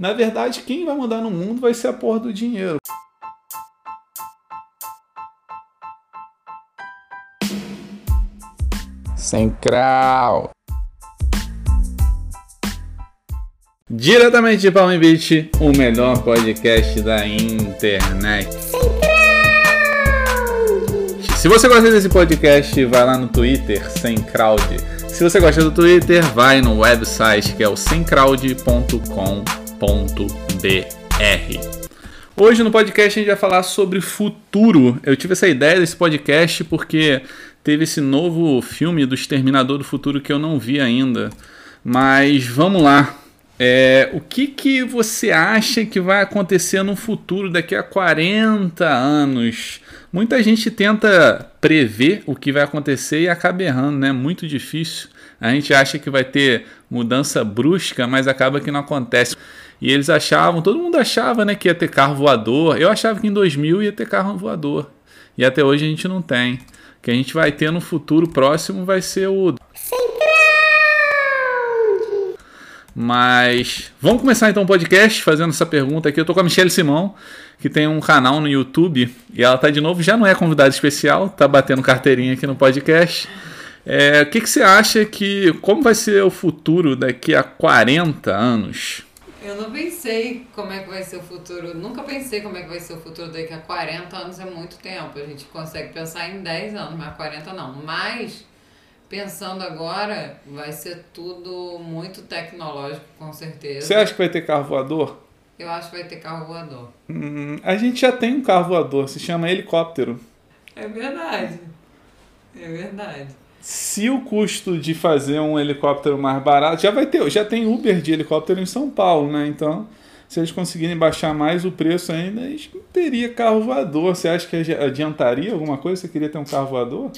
Na verdade, quem vai mandar no mundo vai ser a porra do dinheiro. Central. Diretamente de Palm Beach, o melhor podcast da internet. Se você gosta desse podcast, vai lá no Twitter, sem crowd. Se você gosta do Twitter, vai no website que é o semcrowd.com.br. Hoje no podcast a gente vai falar sobre futuro. Eu tive essa ideia desse podcast porque teve esse novo filme do Exterminador do Futuro que eu não vi ainda. Mas vamos lá. É, o que, que você acha que vai acontecer no futuro daqui a 40 anos? Muita gente tenta prever o que vai acontecer e acaba errando, né? Muito difícil. A gente acha que vai ter mudança brusca, mas acaba que não acontece. E eles achavam, todo mundo achava, né, que ia ter carro voador. Eu achava que em 2000 ia ter carro voador. E até hoje a gente não tem. O que a gente vai ter no futuro próximo vai ser o Mas vamos começar então o podcast fazendo essa pergunta aqui. Eu tô com a Michelle Simão, que tem um canal no YouTube, e ela tá de novo, já não é convidada especial, tá batendo carteirinha aqui no podcast. É, o que, que você acha que. Como vai ser o futuro daqui a 40 anos? Eu não pensei como é que vai ser o futuro. Nunca pensei como é que vai ser o futuro daqui a 40 anos é muito tempo. A gente consegue pensar em 10 anos, mas 40 não. Mas pensando agora, vai ser tudo muito tecnológico, com certeza. Você acha que vai ter carro voador? Eu acho que vai ter carro voador. Hum, a gente já tem um carro voador, se chama helicóptero. É verdade. É verdade. Se o custo de fazer um helicóptero mais barato, já vai ter, já tem Uber de helicóptero em São Paulo, né? Então, se eles conseguirem baixar mais o preço ainda, eles teria carro voador. Você acha que adiantaria alguma coisa? Você queria ter um carro voador?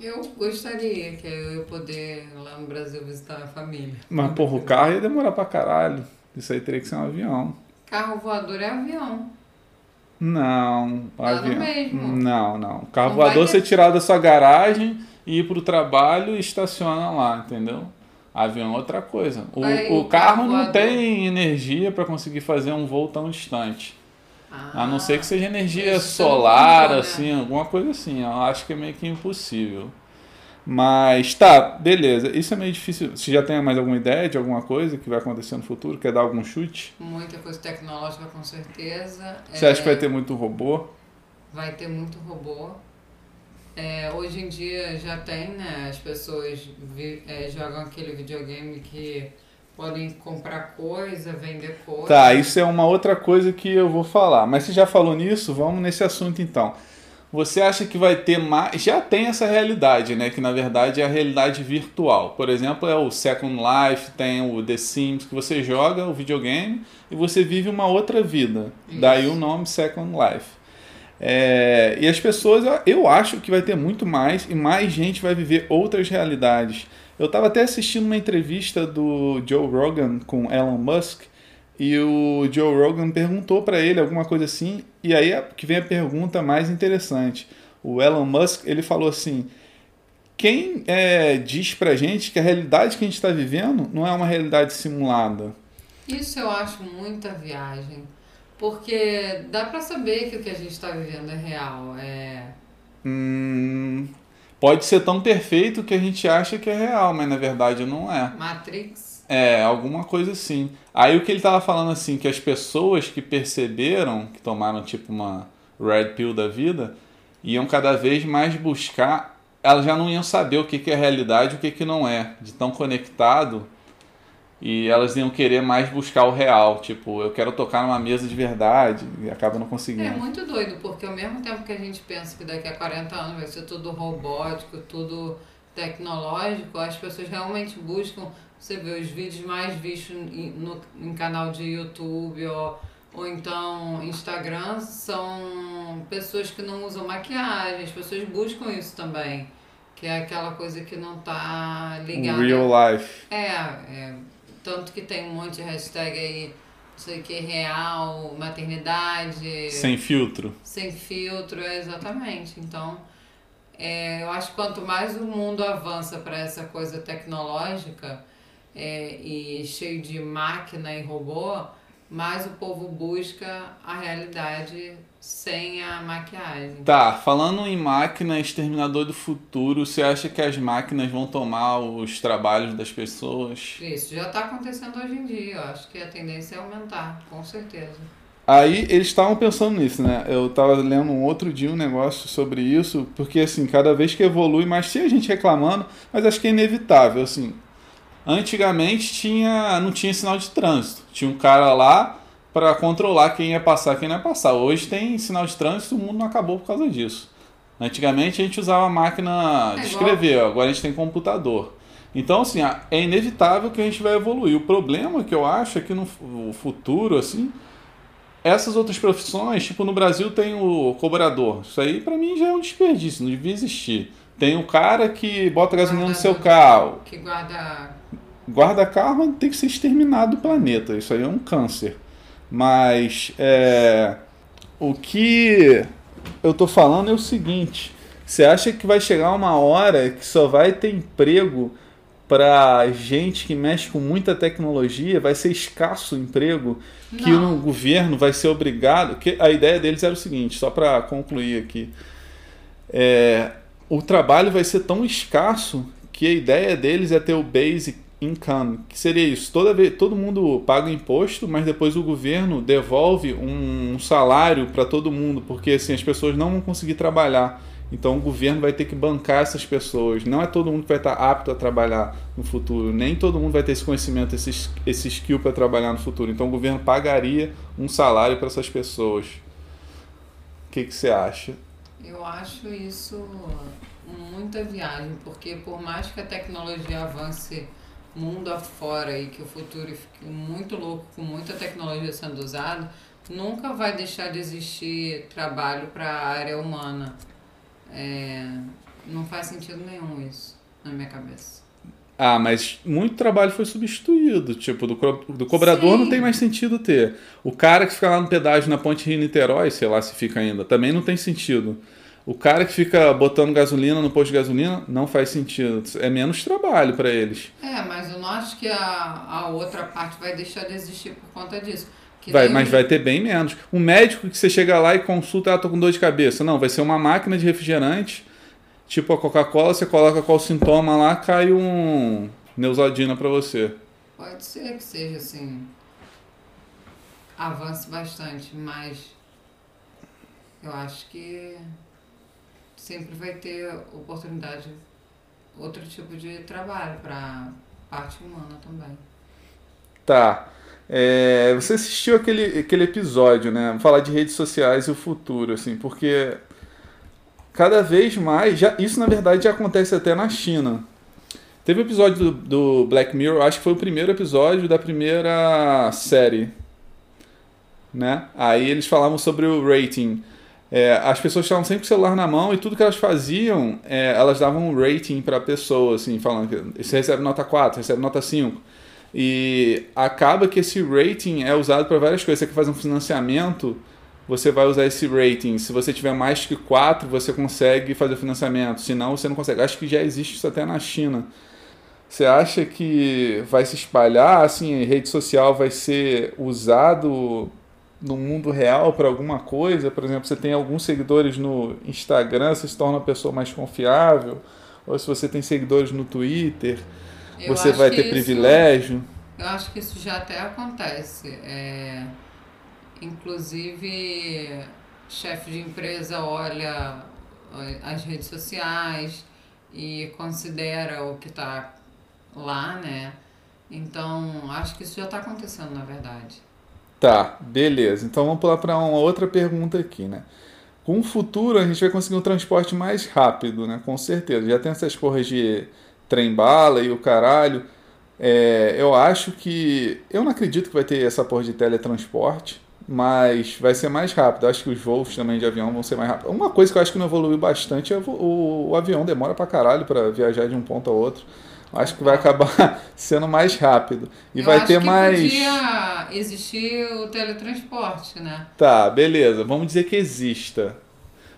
Eu gostaria que eu ia poder lá no Brasil visitar a família. Mas, porra, o carro ia demorar pra caralho. Isso aí teria que ser um avião. Carro voador é avião. Não, avião. mesmo. Não, não. Carro Não voador ter- você tirar da sua garagem e ir pro trabalho e estaciona lá, entendeu? Avião é outra coisa. O, Aí, o o carro não tem energia para conseguir fazer um voo tão distante. A não ser que seja energia solar, né? assim, alguma coisa assim. Eu acho que é meio que impossível. Mas tá, beleza. Isso é meio difícil. Você já tem mais alguma ideia de alguma coisa que vai acontecer no futuro? Quer dar algum chute? Muita coisa tecnológica, com certeza. Você É, acha que vai ter muito robô? Vai ter muito robô. É, hoje em dia já tem, né? As pessoas vi- é, jogam aquele videogame que podem comprar coisa, vender coisa. Tá, isso é uma outra coisa que eu vou falar. Mas você já falou nisso? Vamos nesse assunto então. Você acha que vai ter mais. Já tem essa realidade, né? Que na verdade é a realidade virtual. Por exemplo, é o Second Life, tem o The Sims, que você joga o videogame e você vive uma outra vida. Isso. Daí o nome Second Life. É, e as pessoas, eu- acho que vai ter muito mais e mais gente vai viver outras realidades. Eu estava até assistindo uma entrevista do Joe Rogan com Elon Musk e o Joe Rogan perguntou para ele alguma coisa assim e aí é que vem a pergunta mais interessante. O Elon Musk ele falou assim: quem é, diz pra gente que a realidade que a gente está vivendo não é uma realidade simulada? Isso eu acho muita viagem. Porque dá pra saber que o que a gente tá vivendo é real. É... Hum, pode ser tão perfeito que a gente acha que é real, mas na verdade não é. Matrix. É, alguma coisa assim. Aí o que ele tava falando assim, que as pessoas que perceberam, que tomaram tipo uma red pill da vida, iam cada vez mais buscar, elas já não iam saber o que, que é realidade e o que, que não é, de tão conectado, e elas iam querer mais buscar o real, tipo, eu quero tocar numa mesa de verdade, e acaba não É conseguindo. muito doido, porque ao mesmo tempo que a gente pensa que daqui a 40 anos vai ser tudo robótico, tudo tecnológico, as pessoas realmente buscam, você vê os vídeos mais vistos em, no, em canal de YouTube ou, ou então Instagram, são pessoas que não usam maquiagem, as pessoas buscam isso também, que é aquela coisa que não tá ligada. Real life. É, é, tanto que tem um monte de hashtag aí, não sei o que, real, maternidade, Sem filtro. sem filtro, é exatamente. Então, é, eu acho que quanto mais o mundo avança para essa coisa tecnológica é, e cheio de máquina e robô, mais o povo busca a realidade sem a maquiagem. Tá, falando em máquina, Exterminador do Futuro, você acha que as máquinas vão tomar os trabalhos das pessoas? Isso já está acontecendo hoje em dia. Eu acho que a tendência é aumentar, com certeza. Aí eles estavam pensando nisso, né? Eu estava lendo um outro dia um negócio sobre isso, porque assim, cada vez que evolui, mais tinha gente reclamando, mas acho que é inevitável, assim. Antigamente tinha, não tinha sinal de trânsito. Tinha um cara lá para controlar quem ia passar, quem não ia passar. Hoje tem sinal de trânsito, o mundo não acabou por causa disso. Antigamente a gente usava máquina de é escrever, agora a gente tem computador. Então, assim, é inevitável que a gente vai evoluir. O problema que eu acho é que no futuro, assim, essas outras profissões, tipo no Brasil tem o cobrador. Isso aí para mim já é um desperdício, não devia existir. Tem o cara que bota gasolina no seu carro. Que guarda. Guarda carro tem que ser exterminado do planeta. Isso aí é um câncer. Mas é, o que eu tô falando é o seguinte: você acha que vai chegar uma hora que só vai ter emprego para gente que mexe com muita tecnologia, vai ser escasso o emprego, que o governo vai ser obrigado. Que a ideia deles era o seguinte, só para concluir aqui. É, o trabalho vai ser tão escasso que a ideia deles é ter o basic income, que seria isso. Toda vez, todo mundo paga imposto, mas depois o governo devolve um salário para todo mundo, porque assim as pessoas não vão conseguir trabalhar. Então o governo vai ter que bancar essas pessoas. Não é todo mundo que vai estar apto a trabalhar no futuro. Nem todo mundo vai ter esse conhecimento, esse, esse skill para trabalhar no futuro. Então o governo pagaria um salário para essas pessoas. O que, que você acha? Eu acho isso muita viagem, porque por mais que a tecnologia avance mundo afora e que o futuro fique muito louco com muita tecnologia sendo usada, nunca vai deixar de existir trabalho para a área humana. É, não faz sentido nenhum isso na minha cabeça. Ah, mas muito trabalho foi substituído. Tipo, do, do cobrador Sim. não tem mais sentido ter. O cara que fica lá no pedágio na ponte Rio-Niterói, sei lá se fica ainda, também não tem sentido. O cara que fica botando gasolina no posto de gasolina não faz sentido. É menos trabalho para eles. É, mas eu não acho que a, a outra parte vai deixar de existir por conta disso. Que vai, mas vai ter bem menos. Um médico que você chega lá e consulta, ah, tô com dor de cabeça. Não, vai ser uma máquina de refrigerante, tipo a Coca-Cola, você coloca qual sintoma lá, cai um Neusaldina para você. Pode ser que seja assim, avance bastante, mas eu acho que sempre vai ter oportunidade, outro tipo de trabalho para parte humana também. Tá. É, você assistiu aquele, aquele episódio, né? Falar de redes sociais e o futuro, assim, porque cada vez mais, já, isso na verdade já acontece até na China. Teve um episódio do, do Black Mirror, acho que foi o primeiro episódio da primeira série, né? Aí eles falavam sobre o rating. É, as pessoas estavam sempre com o celular na mão e tudo que elas faziam, é, elas davam um rating para a pessoa, assim, falando que você recebe nota 4, recebe nota 5. E acaba que esse rating é usado para várias coisas. Você quer fazer um financiamento, você vai usar esse rating. Se você tiver mais que 4, você consegue fazer financiamento. Se não, você não consegue. Acho que já existe isso até na China. Você acha que vai se espalhar, assim, rede social vai ser usado no mundo real para alguma coisa? Por exemplo, você tem alguns seguidores no Instagram, você se torna uma pessoa mais confiável? Ou se você tem seguidores no Twitter, eu você vai ter isso, privilégio. Eu acho que isso já até acontece. É, inclusive, chefe de empresa olha as redes sociais e considera o que está lá, né? Então, acho que isso já está acontecendo, na verdade. Tá, beleza. Então vamos pular para uma outra pergunta aqui, né? Com o futuro a gente vai conseguir um transporte mais rápido, né? Com certeza. Já tem essas porras de trem-bala e o caralho. É, eu acho que. Eu não acredito que vai ter essa porra de teletransporte, mas vai ser mais rápido. Eu acho que os voos também de avião vão ser mais rápidos. Uma coisa que eu acho que não evoluiu bastante é o, o, o avião demora pra caralho pra viajar de um ponto a outro. Acho que vai acabar sendo mais rápido. E eu vai ter mais. Podia existir o teletransporte, né? Tá, beleza. Vamos dizer que exista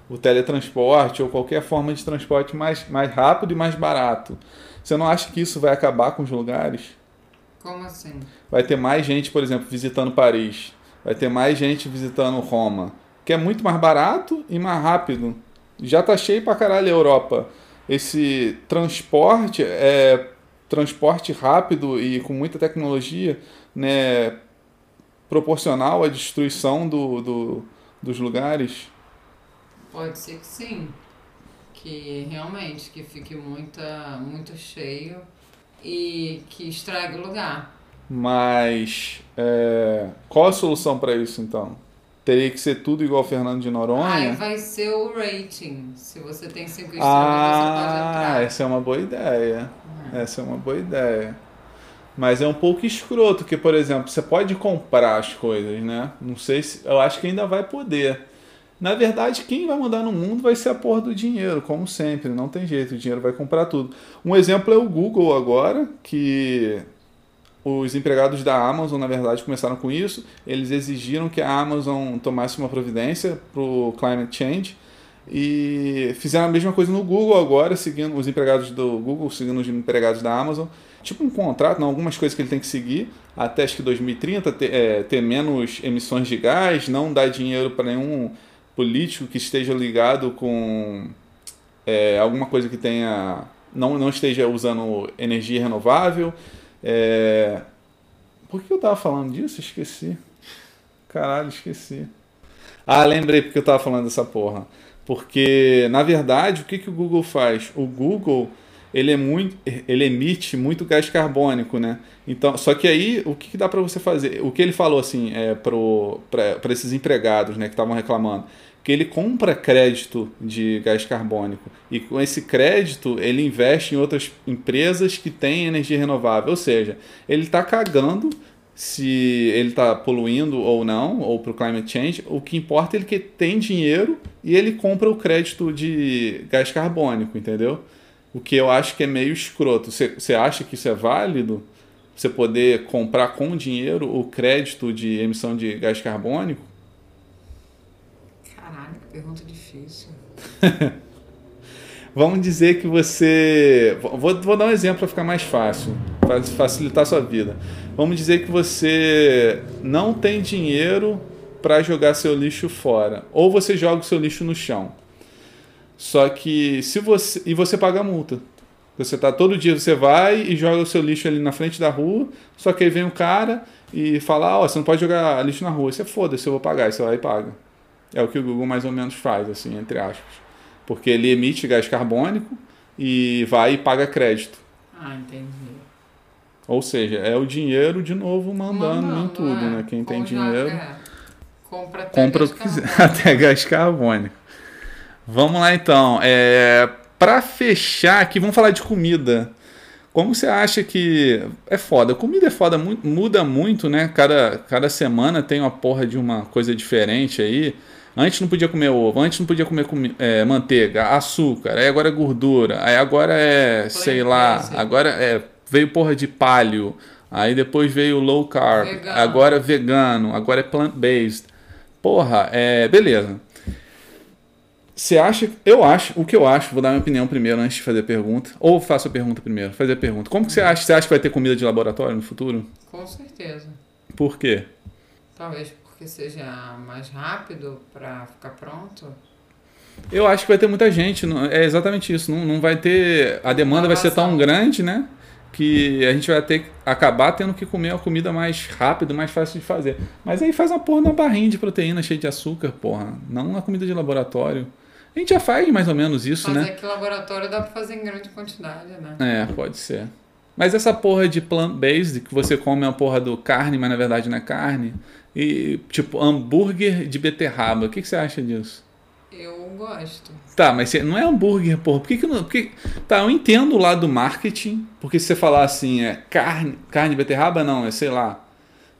o teletransporte ou qualquer forma de transporte mais, mais rápido e mais barato. Você não acha que isso vai acabar com os lugares? Como assim? Vai ter mais gente, por exemplo, visitando Paris. Vai ter mais gente visitando Roma. Que é muito mais barato e mais rápido. Já tá cheio pra caralho a Europa. Esse transporte é transporte rápido e com muita tecnologia, né, proporcional à destruição do, do, dos lugares? Pode ser que sim. Que realmente que fique muita, muito cheio e que estrague o lugar. Mas é, qual a solução para isso então? Teria que ser tudo igual Fernando de Noronha? Aí vai ser o rating. Se você tem cinco estrelas, ah, você pode entrar. essa é uma boa ideia. Essa é uma boa ideia. Mas é um pouco escroto, que, por exemplo, você pode comprar as coisas, né? Não sei se. Eu acho que ainda vai poder. Na verdade, quem vai mandar no mundo vai ser a porra do dinheiro, como sempre. Não tem jeito, o dinheiro vai comprar tudo. Um exemplo é o Google agora, que os empregados da Amazon, na verdade, começaram com isso. Eles exigiram que a Amazon tomasse uma providência para o climate change e fizeram a mesma coisa no Google agora, seguindo os empregados do Google, seguindo os empregados da Amazon. Tipo um contrato, não, algumas coisas que ele tem que seguir até acho que 2030, ter, é, ter menos emissões de gás, não dar dinheiro para nenhum político que esteja ligado com é, alguma coisa que tenha. Não, não esteja usando energia renovável. É... Por que eu tava falando disso? Esqueci. Caralho, esqueci. Ah, lembrei porque eu tava falando dessa porra. Porque, na verdade, o que, que o Google faz? O Google ele é muito ele emite muito gás carbônico, né? Então, só que aí o que, que dá para você fazer? O que ele falou assim é para esses empregados, né, que estavam reclamando, que ele compra crédito de gás carbônico e com esse crédito ele investe em outras empresas que têm energia renovável, ou seja, ele está cagando se ele está poluindo ou não, ou para o climate change, o que importa é ele que tem dinheiro e ele compra o crédito de gás carbônico, entendeu? O que eu acho que é meio escroto. Você acha que isso é válido? Você poder comprar com dinheiro o crédito de emissão de gás carbônico? Caralho, que pergunta difícil. Vamos dizer que você. Vou, vou dar um exemplo para ficar mais fácil, para facilitar a sua vida. Vamos dizer que você não tem dinheiro para jogar seu lixo fora, ou você joga o seu lixo no chão. Só que se você e você paga a multa. Você tá todo dia você vai e joga o seu lixo ali na frente da rua, só que aí vem um cara e fala: "Ó, oh, você não pode jogar lixo na rua". Você foda-se, eu vou pagar, e você vai e paga. É o que o Google mais ou menos faz assim, entre aspas. Porque ele emite gás carbônico e vai e paga crédito. Ah, entendi. Ou seja, é o dinheiro de novo mandando, mandando em tudo, é. né? Quem tem dinheiro é. compra até compra gás o que quiser, até gás carbônico. Vamos lá então. É, para fechar aqui, vamos falar de comida. Como você acha que. É foda. Comida é foda, muda muito, né? Cada, cada semana tem uma porra de uma coisa diferente aí. Antes não podia comer ovo, antes não podia comer é, manteiga, açúcar, aí agora é gordura, aí agora é, sei lá, agora é, veio porra de palio, aí depois veio low carb, vegano. agora é vegano, agora é plant-based. Porra, é. Beleza. Você acha. Eu acho, o que eu acho, vou dar minha opinião primeiro antes de fazer a pergunta. Ou faço a pergunta primeiro, fazer a pergunta. Como que você acha? Você acha que vai ter comida de laboratório no futuro? Com certeza. Por quê? Talvez porque seja mais rápido para ficar pronto. Eu acho que vai ter muita gente. É exatamente isso. Não, não vai ter. A demanda vai ser tão grande, né? Que a gente vai ter que acabar tendo que comer a comida mais rápido, mais fácil de fazer. Mas aí faz uma porra na barrinha de proteína cheia de açúcar, porra. Não uma comida de laboratório. A gente já faz mais ou menos isso, Mas né? Mas é que laboratório dá pra fazer em grande quantidade, né? É, pode ser. Mas essa porra de plant-based, que você come uma porra do carne, mas na verdade não é carne, e tipo hambúrguer de beterraba, o que, que você acha disso? Eu gosto. Tá, mas não é hambúrguer, porra. Por que, que não. Porque, tá, eu entendo o lado do marketing, porque se você falar assim, é carne, carne de beterraba, não, é sei lá,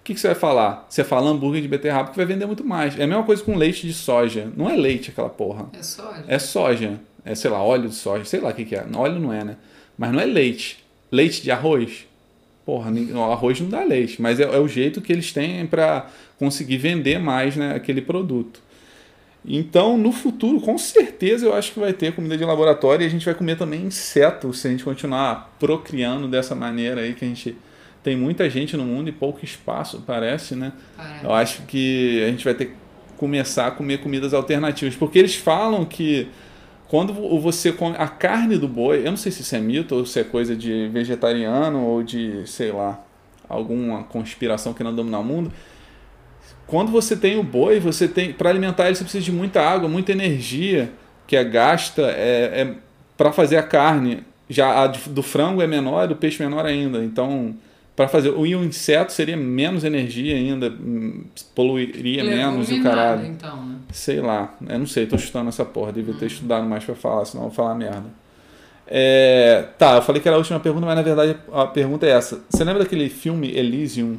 o que, que você vai falar? Você fala hambúrguer de beterraba que vai vender muito mais. É a mesma coisa com leite de soja. Não é leite aquela porra. É soja. É soja. É, sei lá, óleo de soja. Sei lá o que, que é. Óleo não é, né? Mas não é leite. Leite de arroz. Porra, o arroz não dá leite. Mas é, é o jeito que eles têm para conseguir vender mais né, aquele produto. Então, no futuro, com certeza eu acho que vai ter comida de laboratório e a gente vai comer também insetos se a gente continuar procriando dessa maneira aí que a gente tem muita gente no mundo e pouco espaço, parece, né? Parece. Eu acho que a gente vai ter que começar a comer comidas alternativas, porque eles falam que quando você come a carne do boi, eu não sei se isso é mito ou se é coisa de vegetariano ou de, sei lá, alguma conspiração que não dominar o mundo. Quando você tem o boi, você tem para alimentar ele você precisa de muita água, muita energia que é gasta é, é para fazer a carne. Já a do frango é menor, do peixe menor ainda. Então, para fazer o inseto seria menos energia ainda, hum, poluiria menos e o caralho. Então, né? Sei lá, eu não sei, tô chutando essa porra, devia ter estudado mais para falar, senão eu vou falar merda. É, tá, eu falei que era a última pergunta, mas na verdade a pergunta é essa. Você lembra daquele filme Elysium?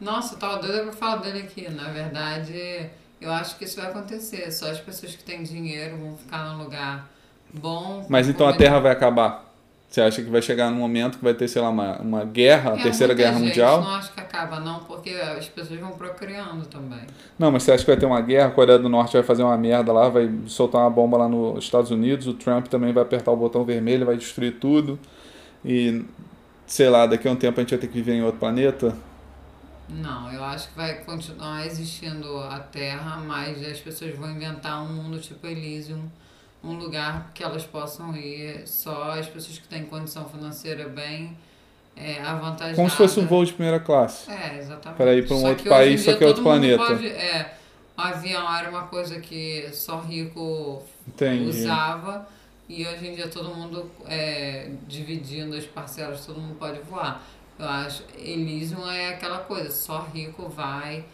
Nossa, eu tava doida pra falar dele aqui. Na verdade, eu acho que isso vai acontecer. Só as pessoas que têm dinheiro vão ficar num lugar bom. Mas então a Terra vai acabar? Você acha que vai chegar num momento que vai ter, sei lá, uma, uma guerra, a É, terceira guerra gente mundial? Não acho que acaba, não, porque as pessoas vão procriando também. Não, mas você acha que vai ter uma guerra? A Coreia do Norte vai fazer uma merda lá, vai soltar uma bomba lá nos Estados Unidos, o Trump também vai apertar o botão vermelho, vai destruir tudo. E, sei lá, daqui a um tempo a gente vai ter que viver em outro planeta? Não, eu acho que vai continuar existindo a Terra, mas as pessoas vão inventar um mundo tipo Elysium, um lugar que elas possam ir, só as pessoas que têm condição financeira bem é, avantajada. Como se fosse um voo de primeira classe. É, exatamente. Para ir para um Só outro país, só que é outro planeta. Pode, é, avião era uma coisa que só rico Entendi. usava e hoje em dia todo mundo é, dividindo as parcelas, todo mundo pode voar. Eu acho Elysium é aquela coisa, só rico vai,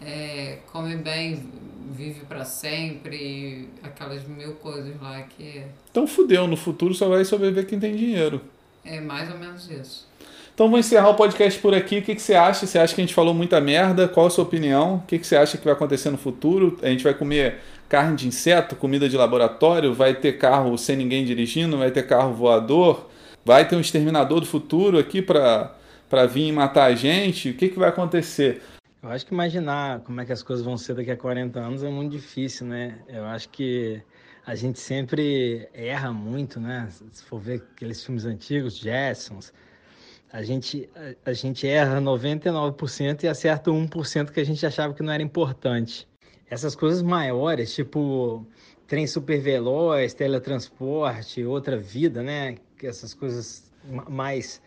é, come bem, vive para sempre, aquelas mil coisas lá que Então fudeu, no futuro só vai sobreviver quem tem dinheiro. é mais ou menos isso. Então vou encerrar o podcast por aqui. O que, que você acha? Você acha que a gente falou muita merda? Qual a sua opinião? O que, que você acha que vai acontecer no futuro? A gente vai comer carne de inseto, comida de laboratório? Vai ter carro sem ninguém dirigindo? Vai ter carro voador? Vai ter um exterminador do futuro aqui para vir e matar a gente? O que, que vai acontecer? Eu acho que imaginar como é que as coisas vão ser daqui a 40 anos é muito difícil, né? Eu acho que a gente sempre erra muito, né? Se for ver aqueles filmes antigos, Jetsons, a gente, a, a gente erra 99% e acerta 1% que a gente achava que não era importante. Essas coisas maiores, tipo trem super veloz, teletransporte, outra vida, né? Essas coisas ma- mais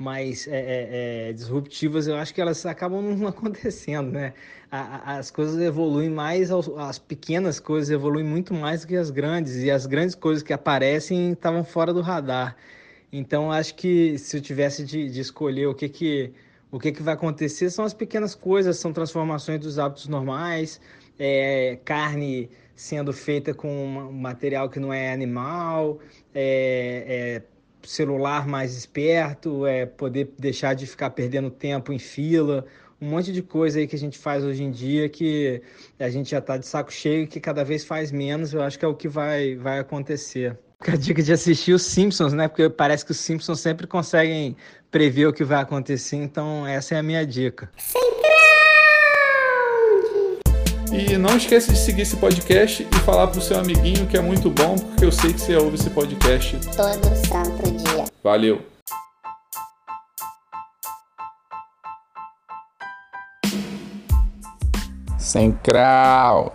mais é, é, é, disruptivas, eu acho que elas acabam não acontecendo, né? A- a- as coisas evoluem mais, aos- as pequenas coisas evoluem muito mais do que as grandes, e as grandes coisas que aparecem estavam fora do radar. Então, acho que se eu tivesse de, de escolher o que que, o que que vai acontecer, são as pequenas coisas, são transformações dos hábitos normais, é, carne sendo feita com um material que não é animal, é, é, celular mais esperto, é poder deixar de ficar perdendo tempo em fila, um monte de coisa aí que a gente faz hoje em dia que a gente já está de saco cheio e que cada vez faz menos, eu acho que é o que vai, vai acontecer. A dica de assistir os Simpsons, né? Porque parece que os Simpsons sempre conseguem prever o que vai acontecer, então essa é a minha dica. E não esquece de seguir esse podcast e falar pro seu amiguinho que é muito bom, porque eu sei que você ouve esse podcast. todo santo dia. Valeu! Sem crau!